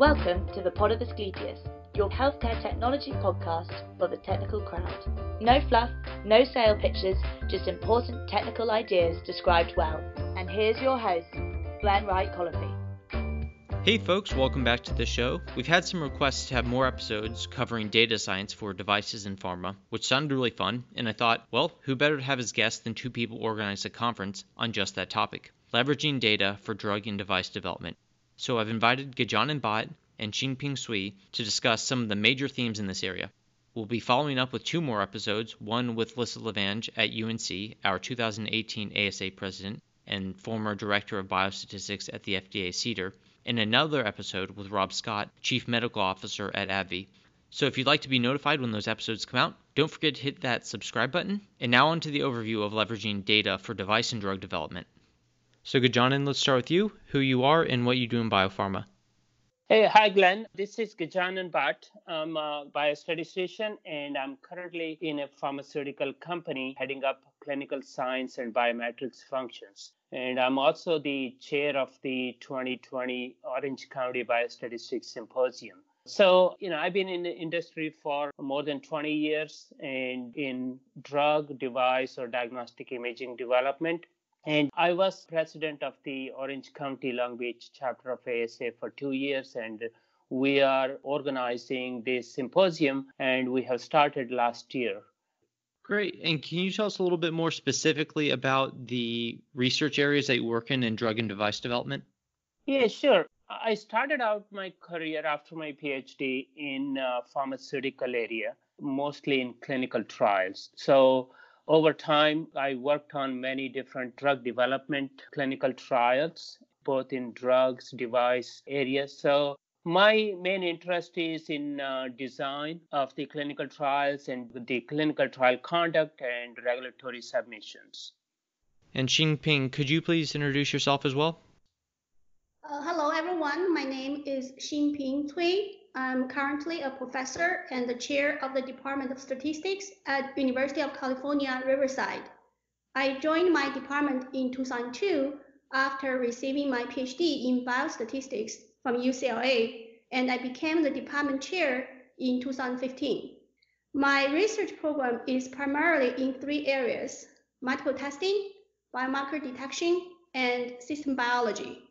Welcome to the Pod of Asclepius, your healthcare technology podcast for the technical crowd. No fluff, no sale pitches, just important technical ideas described well. And here's your host, Glenn Wright Colopy. Hey folks, welcome back to the show. We've had some requests to have more episodes covering data science for devices in pharma, which sounded really fun, and I thought, well, who better to have as guests than two people organized a conference on just that topic leveraging data for drug and device development. So I've invited Gajanan Bhatt and Xinping Cui to discuss some of the major themes in this area. We'll be following up with two more episodes, one with Lisa Lavange at UNC, our 2018 ASA president and former director of biostatistics at the FDA CDER, and another episode with Rob Scott, chief medical officer at AbbVie. So if you'd like to be notified when those episodes come out, don't forget to hit that subscribe button. And now on to the overview of leveraging data for device and drug development. So, Gajanan, let's start with you, who you are, and what you do in biopharma. Hey, hi, Glenn. This is Gajanan Bhatt. I'm a biostatistician, and I'm currently in a pharmaceutical company heading up clinical science and biometrics functions. And I'm also the chair of the 2020 Orange County Biostatistics Symposium. So, you know, I've been in the industry for more than 20 years and in drug, device, or diagnostic imaging development. And I was president of the Orange County Long Beach chapter of ASA for two years. And we are organizing this symposium, and we have started last year. Great. And can you tell us a little bit more specifically about the research areas that you work in in drug and device development? Yeah, sure. I started out my career after my PhD in uh, pharmaceutical area, mostly in clinical trials. So over time, I worked on many different drug development clinical trials, both in drugs, device areas. So my main interest is in uh, design of the clinical trials and the clinical trial conduct and regulatory submissions. And Xinping, could you please introduce yourself as well? Uh, hello, everyone. My name is Xinping Cui. I'm currently a professor and the chair of the Department of Statistics at University of California, Riverside. I joined my department in 2002 after receiving my PhD in biostatistics from UCLA, and I became the department chair in 2015. My research program is primarily in three areas, multiple testing, biomarker detection, and system biology.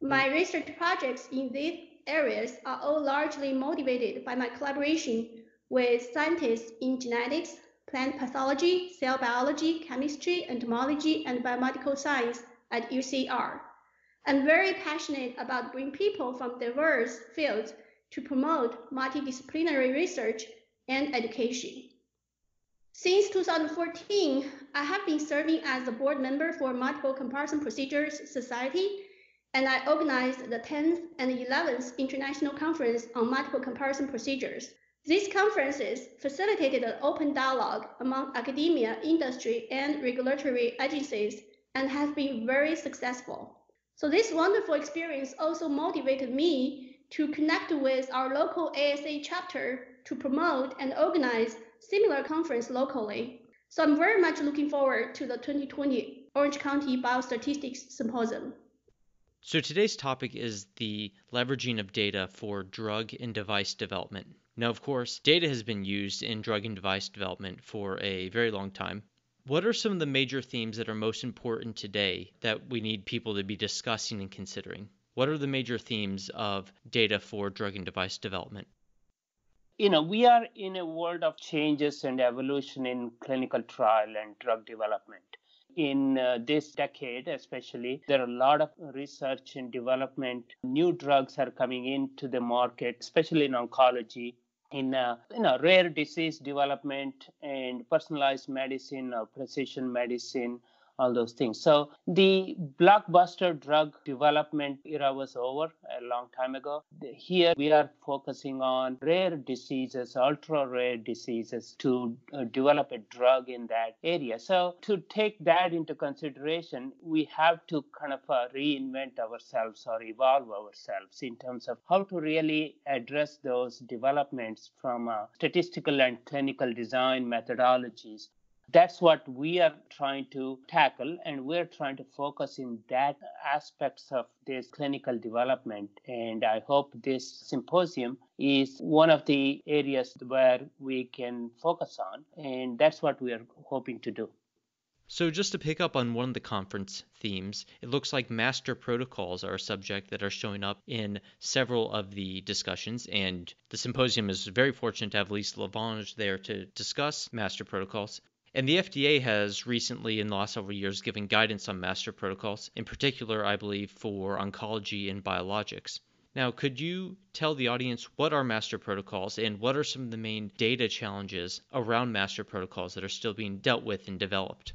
My research projects in these areas are all largely motivated by my collaboration with scientists in genetics, plant pathology, cell biology, chemistry, entomology, and biomedical science at UCR. I'm very passionate about bringing people from diverse fields to promote multidisciplinary research and education. Since 2014, I have been serving as a board member for Multiple Comparison Procedures Society and I organized the 10th and 11th International Conference on Multiple Comparison Procedures. These conferences facilitated an open dialogue among academia, industry, and regulatory agencies and have been very successful. So this wonderful experience also motivated me to connect with our local ASA chapter to promote and organize similar conference locally. So I'm very much looking forward to the 2020 Orange County Biostatistics Symposium. So today's topic is the leveraging of data for drug and device development. Now, of course, data has been used in drug and device development for a very long time. What are some of the major themes that are most important today that we need people to be discussing and considering? What are the major themes of data for drug and device development? You know, we are in a world of changes and evolution in clinical trial and drug development in uh, this decade especially there are a lot of research and development new drugs are coming into the market especially in oncology in uh, you know rare disease development and personalized medicine or precision medicine all those things. So the blockbuster drug development era was over a long time ago. Here we are focusing on rare diseases, ultra rare diseases to uh, develop a drug in that area. So to take that into consideration, we have to kind of uh, reinvent ourselves or evolve ourselves in terms of how to really address those developments from uh, statistical and clinical design methodologies That's what we are trying to tackle, and we're trying to focus in that aspects of this clinical development. And I hope this symposium is one of the areas where we can focus on, and that's what we are hoping to do. So, just to pick up on one of the conference themes, it looks like master protocols are a subject that are showing up in several of the discussions, and the symposium is very fortunate to have Lisa Lavange there to discuss master protocols. And the FDA has recently, in the last several years, given guidance on master protocols, in particular, I believe, for oncology and biologics. Now, could you tell the audience what are master protocols and what are some of the main data challenges around master protocols that are still being dealt with and developed?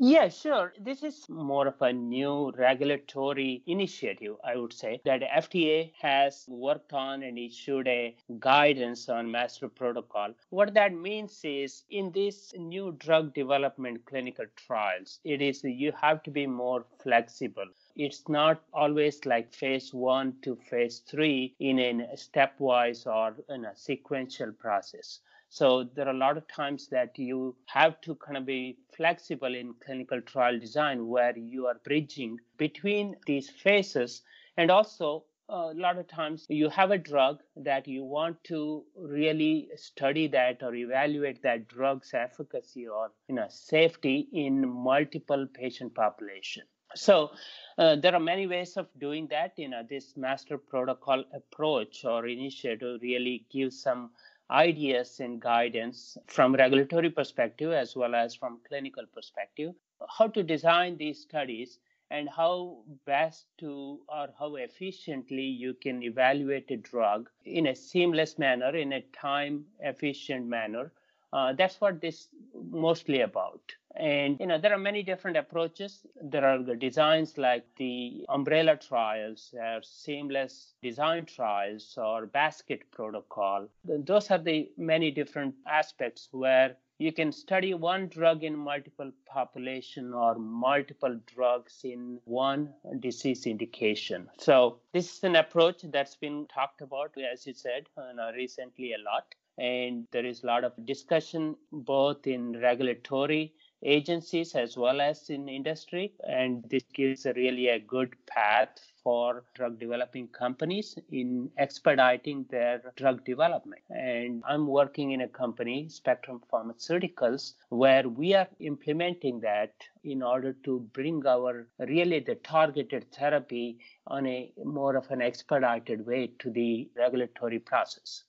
Yeah, sure. This is more of a new regulatory initiative, I would say, that FDA has worked on and issued a guidance on master protocol. What that means is in this new drug development clinical trials, it is you have to be more flexible. It's not always like phase one to phase three in a stepwise or in a sequential process. So there are a lot of times that you have to kind of be flexible in clinical trial design where you are bridging between these phases. And also a lot of times you have a drug that you want to really study that or evaluate that drug's efficacy or you know safety in multiple patient population. So uh, there are many ways of doing that. You know this master protocol approach or initiative really gives some ideas and guidance from regulatory perspective as well as from clinical perspective. How to design these studies and how best to or how efficiently you can evaluate a drug in a seamless manner in a time efficient manner uh, that's what this mostly about. And you know there are many different approaches. There are designs like the umbrella trials or seamless design trials or basket protocol. Those are the many different aspects where you can study one drug in multiple population or multiple drugs in one disease indication. So this is an approach that's been talked about as you said uh, recently a lot and there is a lot of discussion both in regulatory agencies as well as in industry and this gives a really a good path for drug developing companies in expediting their drug development. And i'm working in a company spectrum pharmaceuticals where we are implementing that in order to bring our really the targeted therapy on a more of an expedited way to the regulatory process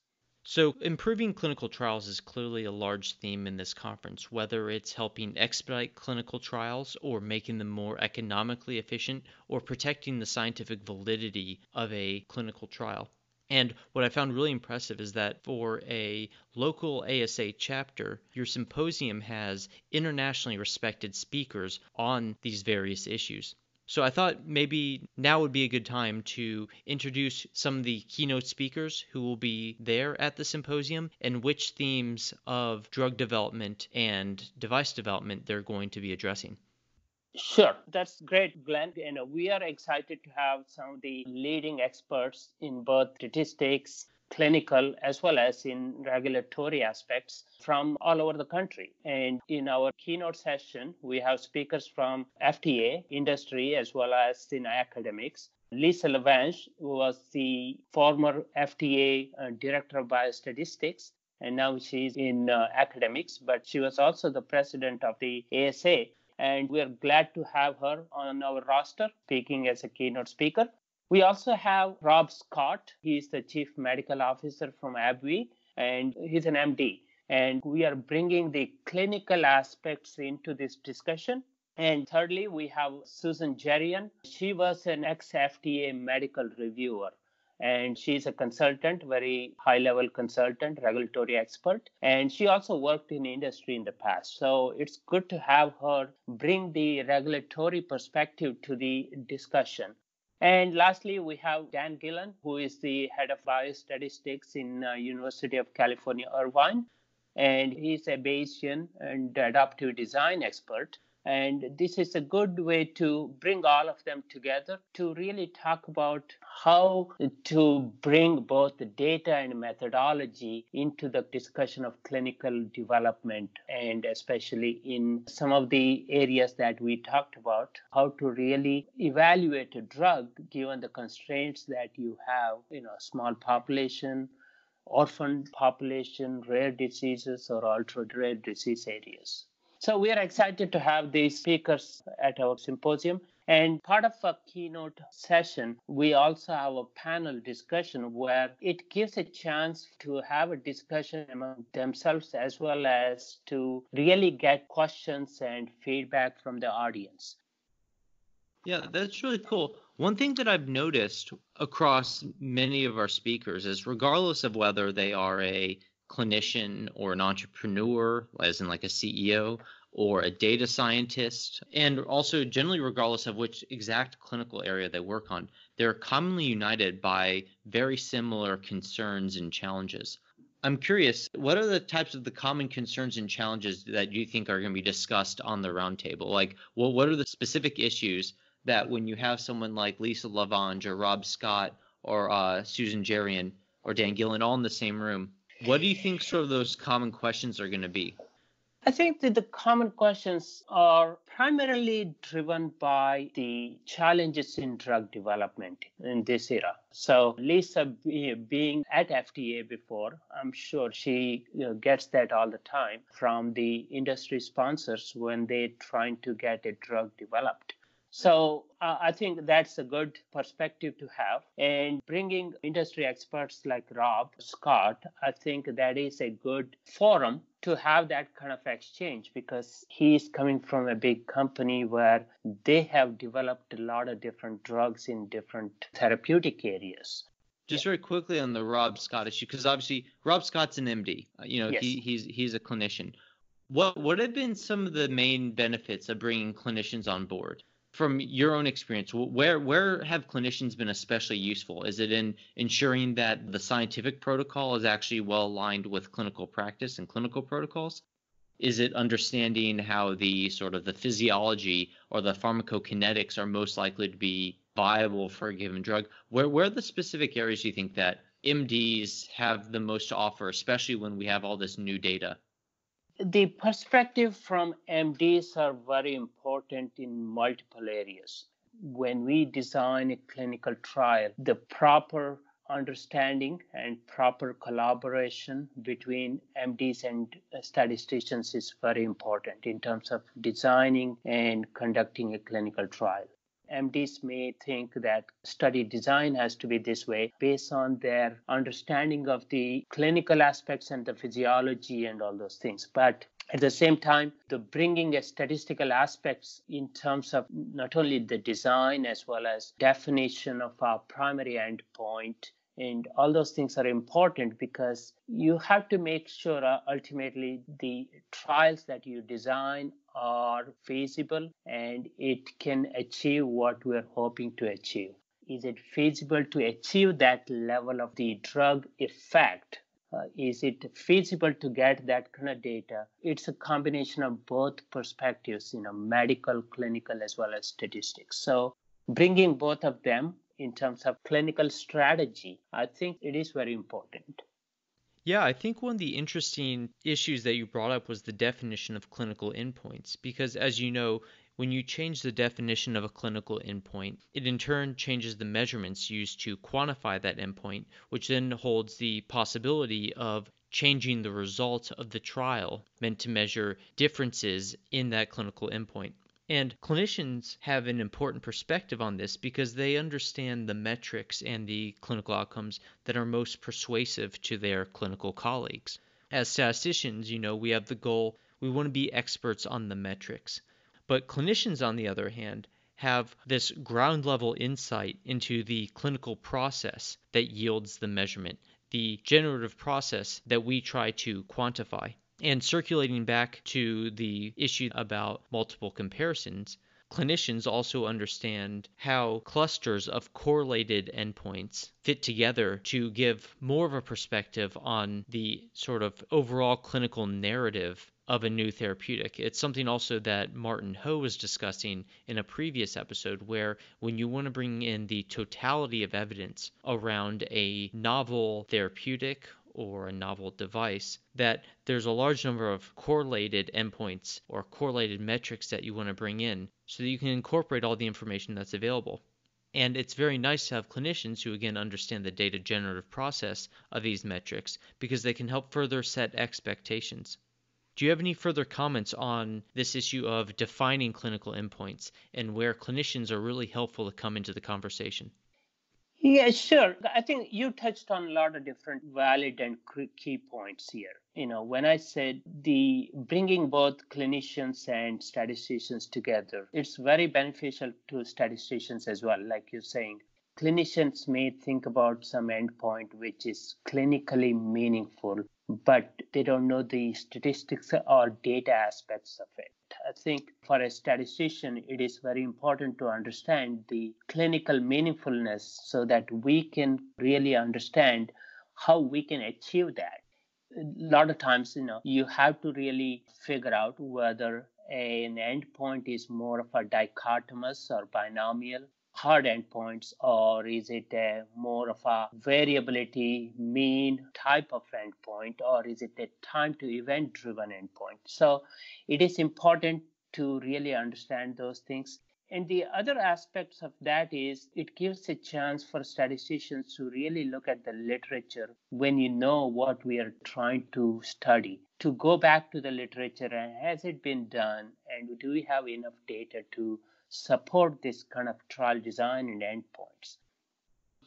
so, improving clinical trials is clearly a large theme in this conference, whether it's helping expedite clinical trials or making them more economically efficient or protecting the scientific validity of a clinical trial. And what I found really impressive is that for a local ASA chapter, your symposium has internationally respected speakers on these various issues. So I thought maybe now would be a good time to introduce some of the keynote speakers who will be there at the symposium and which themes of drug development and device development they're going to be addressing. Sure, that's great, Glenn. Know, we are excited to have some of the leading experts in both statistics, clinical as well as in regulatory aspects from all over the country. And in our keynote session, we have speakers from FDA, industry, as well as in academics. Lisa Lavange was the former FDA uh, director of biostatistics, and now she's in uh, academics, but she was also the president of the ASA. And we are glad to have her on our roster, speaking as a keynote speaker. We also have Rob Scott. He is the chief medical officer from AbbVie, and he's an MD. And we are bringing the clinical aspects into this discussion. And thirdly, we have Susan Jerian. She was an ex FDA medical reviewer and she's a consultant, very high level consultant, regulatory expert. And she also worked in industry in the past. So it's good to have her bring the regulatory perspective to the discussion. And lastly, we have Dan Gillen, who is the head of biostatistics in uh, University of California, Irvine. And he's a Bayesian and adaptive design expert. And this is a good way to bring all of them together to really talk about how to bring both the data and methodology into the discussion of clinical development, and especially in some of the areas that we talked about, how to really evaluate a drug given the constraints that you have in a small population orphan population, rare diseases, or ultra rare disease areas. So we are excited to have these speakers at our symposium. And part of a keynote session, we also have a panel discussion where it gives a chance to have a discussion among themselves as well as to really get questions and feedback from the audience. Yeah, that's really cool. One thing that I've noticed across many of our speakers is regardless of whether they are a clinician or an entrepreneur, as in like a CEO, or a data scientist, and also generally regardless of which exact clinical area they work on, they're commonly united by very similar concerns and challenges. I'm curious, what are the types of the common concerns and challenges that you think are going to be discussed on the roundtable? Like, well, what are the specific issues that when you have someone like Lisa Lavange or Rob Scott or uh, Susan Jerian or Dan Gillen all in the same room, what do you think sort of those common questions are going to be? I think that the common questions are primarily driven by the challenges in drug development in this era. So, Lisa being at FDA before, I'm sure she gets that all the time from the industry sponsors when they're trying to get a drug developed. So uh, I think that's a good perspective to have. And bringing industry experts like Rob Scott, I think that is a good forum to have that kind of exchange because he's coming from a big company where they have developed a lot of different drugs in different therapeutic areas. Just very quickly on the Rob Scott issue, because obviously Rob Scott's an MD. Uh, you know, yes. he, he's he's a clinician. What what have been some of the main benefits of bringing clinicians on board? From your own experience, where where have clinicians been especially useful? Is it in ensuring that the scientific protocol is actually well aligned with clinical practice and clinical protocols? Is it understanding how the sort of the physiology or the pharmacokinetics are most likely to be viable for a given drug? Where where are the specific areas you think that MDs have the most to offer, especially when we have all this new data? The perspective from MDs are very important in multiple areas. When we design a clinical trial, the proper understanding and proper collaboration between MDs and statisticians is very important in terms of designing and conducting a clinical trial. MDs may think that study design has to be this way based on their understanding of the clinical aspects and the physiology and all those things. But at the same time, the bringing a statistical aspects in terms of not only the design as well as definition of our primary endpoint and all those things are important because you have to make sure uh, ultimately the trials that you design are feasible and it can achieve what we're hoping to achieve. Is it feasible to achieve that level of the drug effect? Uh, is it feasible to get that kind of data? It's a combination of both perspectives, you know, medical, clinical, as well as statistics. So bringing both of them in terms of clinical strategy, I think it is very important. Yeah, I think one of the interesting issues that you brought up was the definition of clinical endpoints. Because as you know, when you change the definition of a clinical endpoint, it in turn changes the measurements used to quantify that endpoint, which then holds the possibility of changing the results of the trial meant to measure differences in that clinical endpoint. And clinicians have an important perspective on this because they understand the metrics and the clinical outcomes that are most persuasive to their clinical colleagues. As statisticians, you know, we have the goal, we want to be experts on the metrics. But clinicians, on the other hand, have this ground level insight into the clinical process that yields the measurement, the generative process that we try to quantify. And circulating back to the issue about multiple comparisons, clinicians also understand how clusters of correlated endpoints fit together to give more of a perspective on the sort of overall clinical narrative of a new therapeutic. It's something also that Martin Ho was discussing in a previous episode, where when you want to bring in the totality of evidence around a novel therapeutic or a novel device, that there's a large number of correlated endpoints or correlated metrics that you want to bring in so that you can incorporate all the information that's available. And it's very nice to have clinicians who, again, understand the data generative process of these metrics because they can help further set expectations. Do you have any further comments on this issue of defining clinical endpoints and where clinicians are really helpful to come into the conversation? Yeah, sure. I think you touched on a lot of different valid and key points here. You know, when I said the bringing both clinicians and statisticians together, it's very beneficial to statisticians as well. Like you're saying, clinicians may think about some endpoint which is clinically meaningful but they don't know the statistics or data aspects of it. I think for a statistician, it is very important to understand the clinical meaningfulness so that we can really understand how we can achieve that. A lot of times, you know, you have to really figure out whether an endpoint is more of a dichotomous or binomial hard endpoints or is it a more of a variability mean type of endpoint or is it a time to event driven endpoint? So it is important to really understand those things. And the other aspects of that is it gives a chance for statisticians to really look at the literature when you know what we are trying to study. To go back to the literature and has it been done? And do we have enough data to support this kind of trial design and endpoints.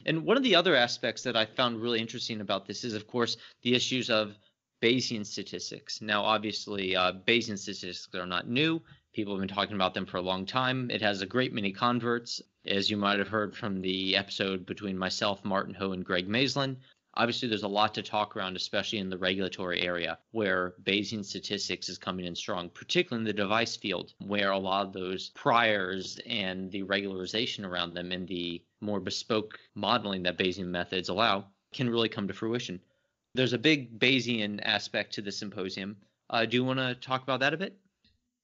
And one of the other aspects that I found really interesting about this is, of course, the issues of Bayesian statistics. Now, obviously, uh, Bayesian statistics are not new. People have been talking about them for a long time. It has a great many converts, as you might have heard from the episode between myself, Martin Ho, and Greg Maislin. Obviously, there's a lot to talk around, especially in the regulatory area where Bayesian statistics is coming in strong, particularly in the device field, where a lot of those priors and the regularization around them and the more bespoke modeling that Bayesian methods allow can really come to fruition. There's a big Bayesian aspect to the symposium. Uh, do you want to talk about that a bit?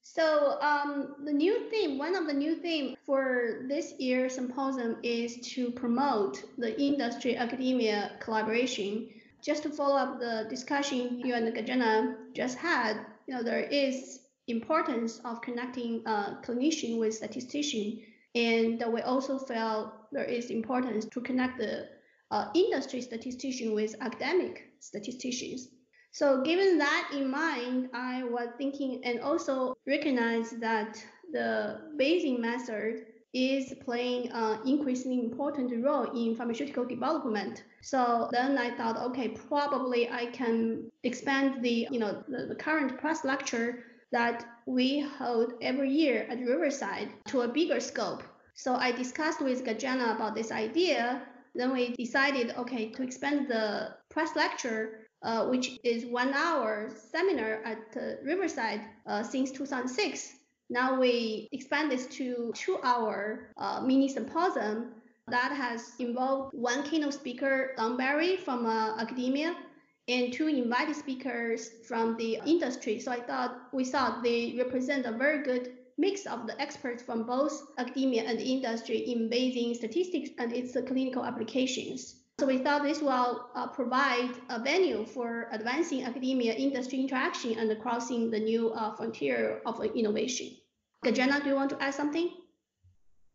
So um, the new theme, one of the new theme for this year's symposium is to promote the industry academia collaboration. Just to follow up the discussion you and Gajana just had, you know, there is importance of connecting uh, clinician with statistician, and we also felt there is importance to connect the uh, industry statistician with academic statisticians. So given that in mind, I was thinking and also recognize that the Bayesian method is playing an increasingly important role in pharmaceutical development. So then I thought, okay, probably I can expand the, you know, the, the current press lecture that we hold every year at Riverside to a bigger scope. So I discussed with Gajana about this idea. Then we decided, okay, to expand the press lecture uh, which is one hour seminar at uh, Riverside uh, since 2006. Now we expand this to two hour uh, mini symposium that has involved one keynote speaker, Don Berry from uh, academia, and two invited speakers from the industry. So I thought we thought they represent a very good mix of the experts from both academia and industry in Bayesian statistics and its clinical applications. So we thought this will uh, provide a venue for advancing academia industry interaction and crossing the new uh, frontier of innovation. Gajana, do you want to add something?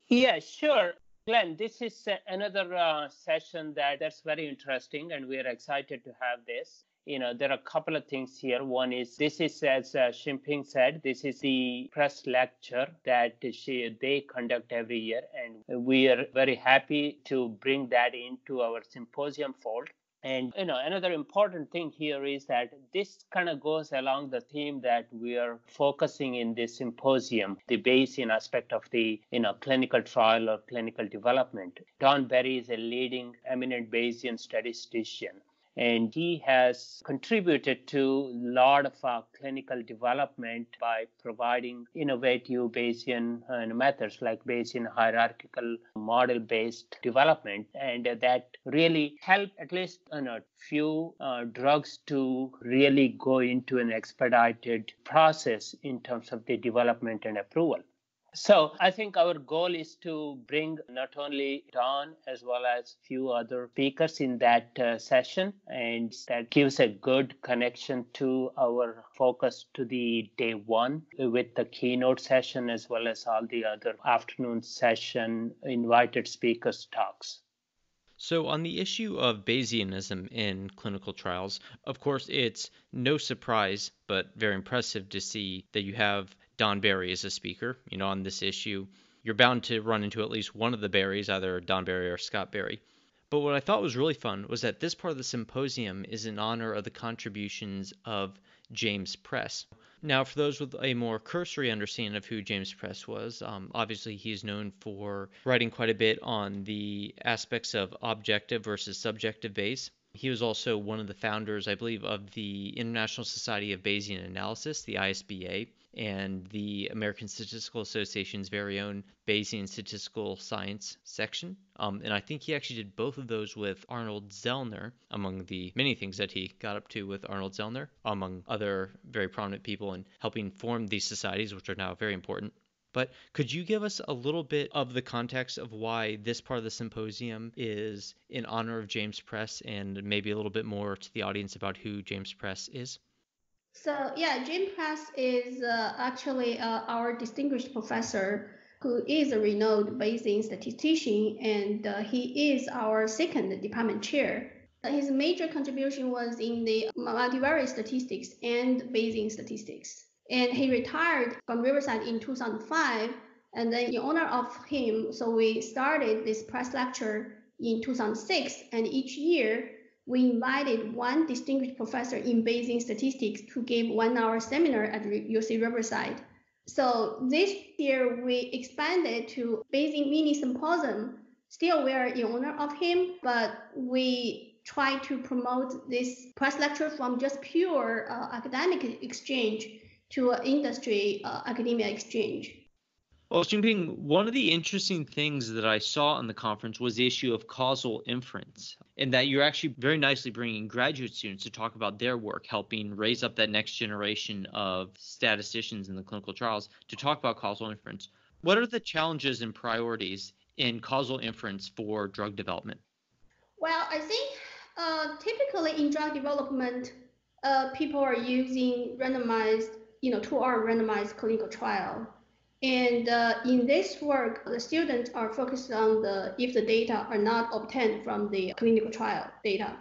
Yeah, sure. Glenn, this is another uh, session that that's very interesting, and we are excited to have this you know, there are a couple of things here. One is this is, as uh, Xinping said, this is the press lecture that she, they conduct every year, and we are very happy to bring that into our symposium fold. And you know, another important thing here is that this kind of goes along the theme that we are focusing in this symposium, the Bayesian aspect of the you know clinical trial or clinical development. Don Berry is a leading eminent Bayesian statistician and he has contributed to a lot of our clinical development by providing innovative Bayesian uh, methods like Bayesian hierarchical model based development. And that really helped at least know, few uh, drugs to really go into an expedited process in terms of the development and approval. So I think our goal is to bring not only Don as well as few other speakers in that uh, session, and that gives a good connection to our focus to the day one with the keynote session as well as all the other afternoon session invited speakers talks. So, on the issue of Bayesianism in clinical trials, of course, it's no surprise, but very impressive to see that you have Don Berry is a speaker, you know, on this issue. You're bound to run into at least one of the Berries, either Don Berry or Scott Berry. But what I thought was really fun was that this part of the symposium is in honor of the contributions of James Press. Now, for those with a more cursory understanding of who James Press was, um, obviously he is known for writing quite a bit on the aspects of objective versus subjective Bayes. He was also one of the founders, I believe, of the International Society of Bayesian Analysis, the ISBA, and the American Statistical Association's very own Bayesian Statistical Science section. Um, and I think he actually did both of those with Arnold Zellner, among the many things that he got up to with Arnold Zellner, among other very prominent people in helping form these societies, which are now very important. But could you give us a little bit of the context of why this part of the symposium is in honor of James Press and maybe a little bit more to the audience about who James Press is? So yeah, Jim Press is uh, actually uh, our distinguished professor who is a renowned Bayesian statistician, and uh, he is our second department chair. His major contribution was in the multivariate statistics and Bayesian statistics. And he retired from Riverside in 2005. And then in honor of him, so we started this press lecture in 2006. And each year we invited one distinguished professor in Bayesian statistics to give one hour seminar at UC Riverside. So this year we expanded to Bayesian mini symposium. Still, we are in honor of him, but we try to promote this press lecture from just pure uh, academic exchange to industry uh, academia exchange. Well, Xinping, one of the interesting things that I saw in the conference was the issue of causal inference, and that you're actually very nicely bringing graduate students to talk about their work, helping raise up that next generation of statisticians in the clinical trials to talk about causal inference. What are the challenges and priorities in causal inference for drug development? Well, I think uh, typically in drug development, uh, people are using randomized, you know, two-arm randomized clinical trial and uh, in this work, the students are focused on the if the data are not obtained from the clinical trial data.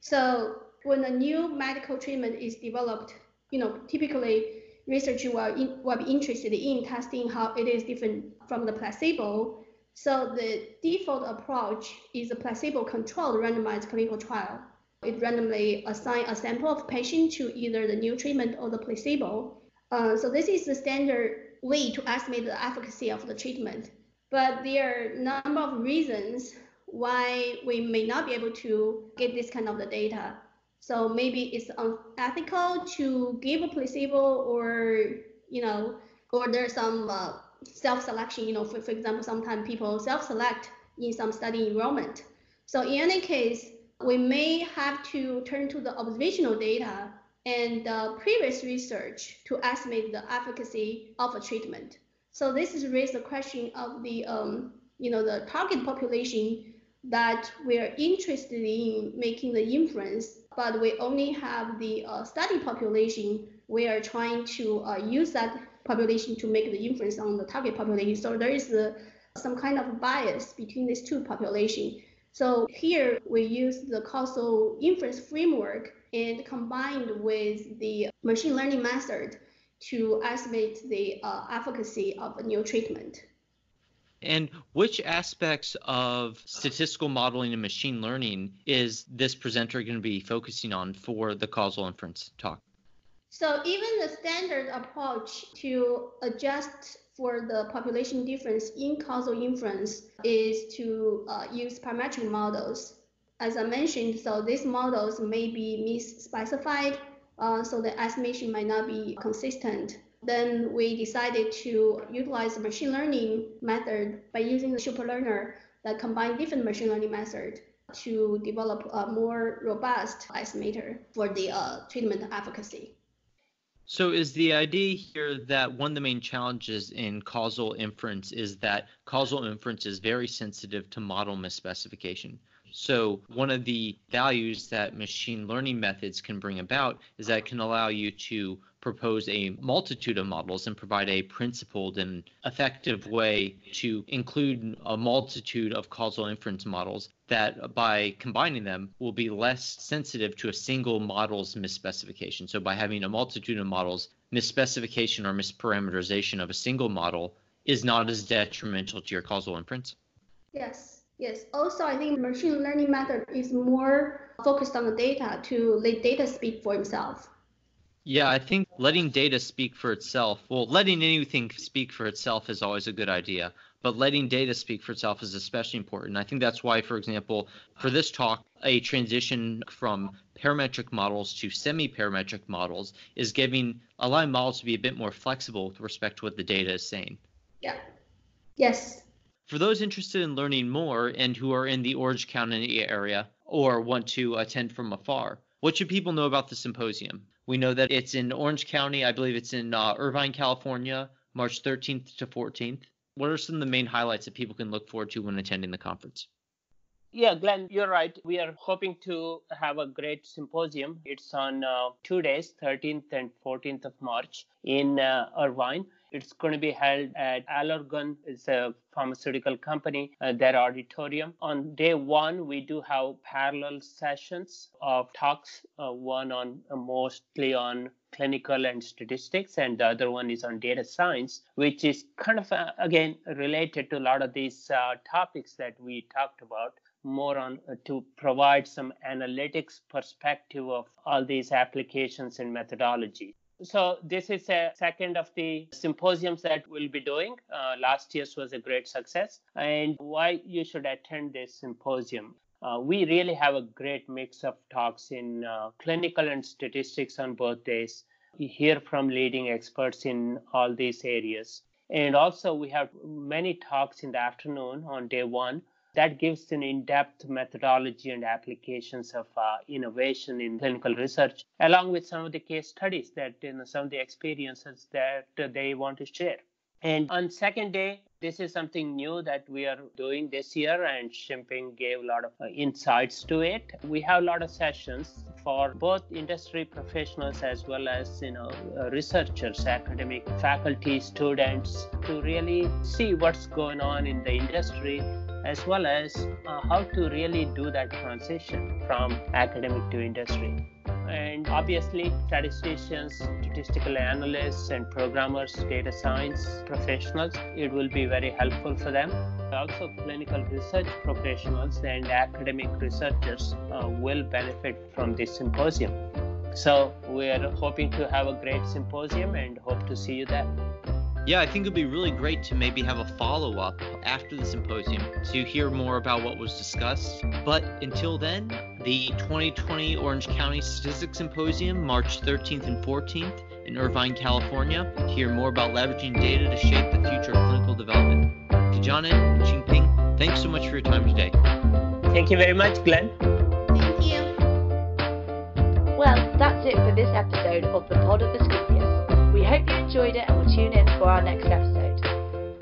So when a new medical treatment is developed, you know, typically researchers will, will be interested in testing how it is different from the placebo. So the default approach is a placebo-controlled randomized clinical trial. It randomly assigns a sample of patients to either the new treatment or the placebo. Uh, so this is the standard way to estimate the efficacy of the treatment. But there are a number of reasons why we may not be able to get this kind of the data. So maybe it's unethical to give a placebo or, you know, or there's some uh, self-selection, you know, for, for example, sometimes people self-select in some study enrollment. So in any case, we may have to turn to the observational data and uh, previous research to estimate the efficacy of a treatment. So this is raised the question of the, um, you know, the target population that we're interested in making the inference, but we only have the uh, study population. We are trying to uh, use that population to make the inference on the target population. So there is a, some kind of bias between these two populations. So here we use the causal inference framework and combined with the machine learning method to estimate the uh, efficacy of a new treatment. And which aspects of statistical modeling and machine learning is this presenter going to be focusing on for the causal inference talk? So even the standard approach to adjust for the population difference in causal inference is to uh, use parametric models as I mentioned, so these models may be misspecified, uh, so the estimation might not be consistent. Then we decided to utilize the machine learning method by using the superlearner that combine different machine learning methods to develop a more robust estimator for the uh, treatment efficacy. So, is the idea here that one of the main challenges in causal inference is that causal inference is very sensitive to model misspecification? So, one of the values that machine learning methods can bring about is that it can allow you to propose a multitude of models and provide a principled and effective way to include a multitude of causal inference models that by combining them will be less sensitive to a single model's misspecification. So by having a multitude of models, misspecification or misparameterization of a single model is not as detrimental to your causal inference. Yes. Yes. Also, I think machine learning method is more focused on the data to let data speak for itself. Yeah, I think letting data speak for itself, well, letting anything speak for itself is always a good idea, but letting data speak for itself is especially important. I think that's why, for example, for this talk, a transition from parametric models to semi-parametric models is giving allowing models to be a bit more flexible with respect to what the data is saying. Yeah. Yes. For those interested in learning more and who are in the Orange County area or want to attend from afar, what should people know about the symposium? We know that it's in Orange County. I believe it's in uh, Irvine, California, March 13th to 14th. What are some of the main highlights that people can look forward to when attending the conference? Yeah, Glenn, you're right. We are hoping to have a great symposium. It's on uh, two days, 13th and 14th of March in uh, Irvine. It's going to be held at Allergan. It's a pharmaceutical company, uh, their auditorium. On day one, we do have parallel sessions of talks, uh, one on uh, mostly on clinical and statistics, and the other one is on data science, which is kind of, uh, again, related to a lot of these uh, topics that we talked about more on uh, to provide some analytics perspective of all these applications and methodology. So this is a second of the symposiums that we'll be doing. Uh, last year's was a great success, and why you should attend this symposium. Uh, we really have a great mix of talks in uh, clinical and statistics on both days. We hear from leading experts in all these areas. And also, we have many talks in the afternoon on day one that gives an in-depth methodology and applications of uh, innovation in clinical research, along with some of the case studies that you know, some of the experiences that they want to share. And on second day, this is something new that we are doing this year, and Xinping gave a lot of uh, insights to it. We have a lot of sessions for both industry professionals as well as you know uh, researchers, academic faculty, students, to really see what's going on in the industry as well as uh, how to really do that transition from academic to industry. And obviously, statisticians, statistical analysts, and programmers, data science professionals, it will be very helpful for them. Also, clinical research professionals and academic researchers uh, will benefit from this symposium. So, we're hoping to have a great symposium and hope to see you there. Yeah, I think it'd be really great to maybe have a follow up after the symposium to hear more about what was discussed. But until then, the 2020 Orange County Statistics Symposium, March 13th and 14th in Irvine, California, to hear more about leveraging data to shape the future of clinical development. Tianjin and Xinping, thanks so much for your time today. Thank you very much, Glenn. Thank you. Well, that's it for this episode of the Pod of Asclepius. Hope you enjoyed it and will tune in for our next episode.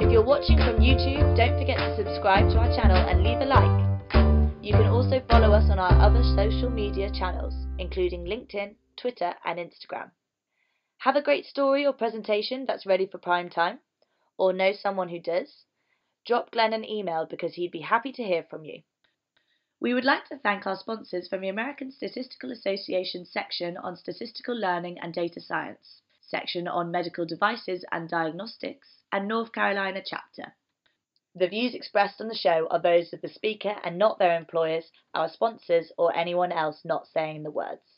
If you're watching from YouTube, don't forget to subscribe to our channel and leave a like. You can also follow us on our other social media channels, including LinkedIn, Twitter, and Instagram. Have a great story or presentation that's ready for prime time? Or know someone who does? Drop Glenn an email because he'd be happy to hear from you. We would like to thank our sponsors from the American Statistical Association section on statistical learning and data science section on medical devices and diagnostics, and North Carolina chapter. The views expressed on the show are those of the speaker and not their employers, our sponsors, or anyone else not saying the words.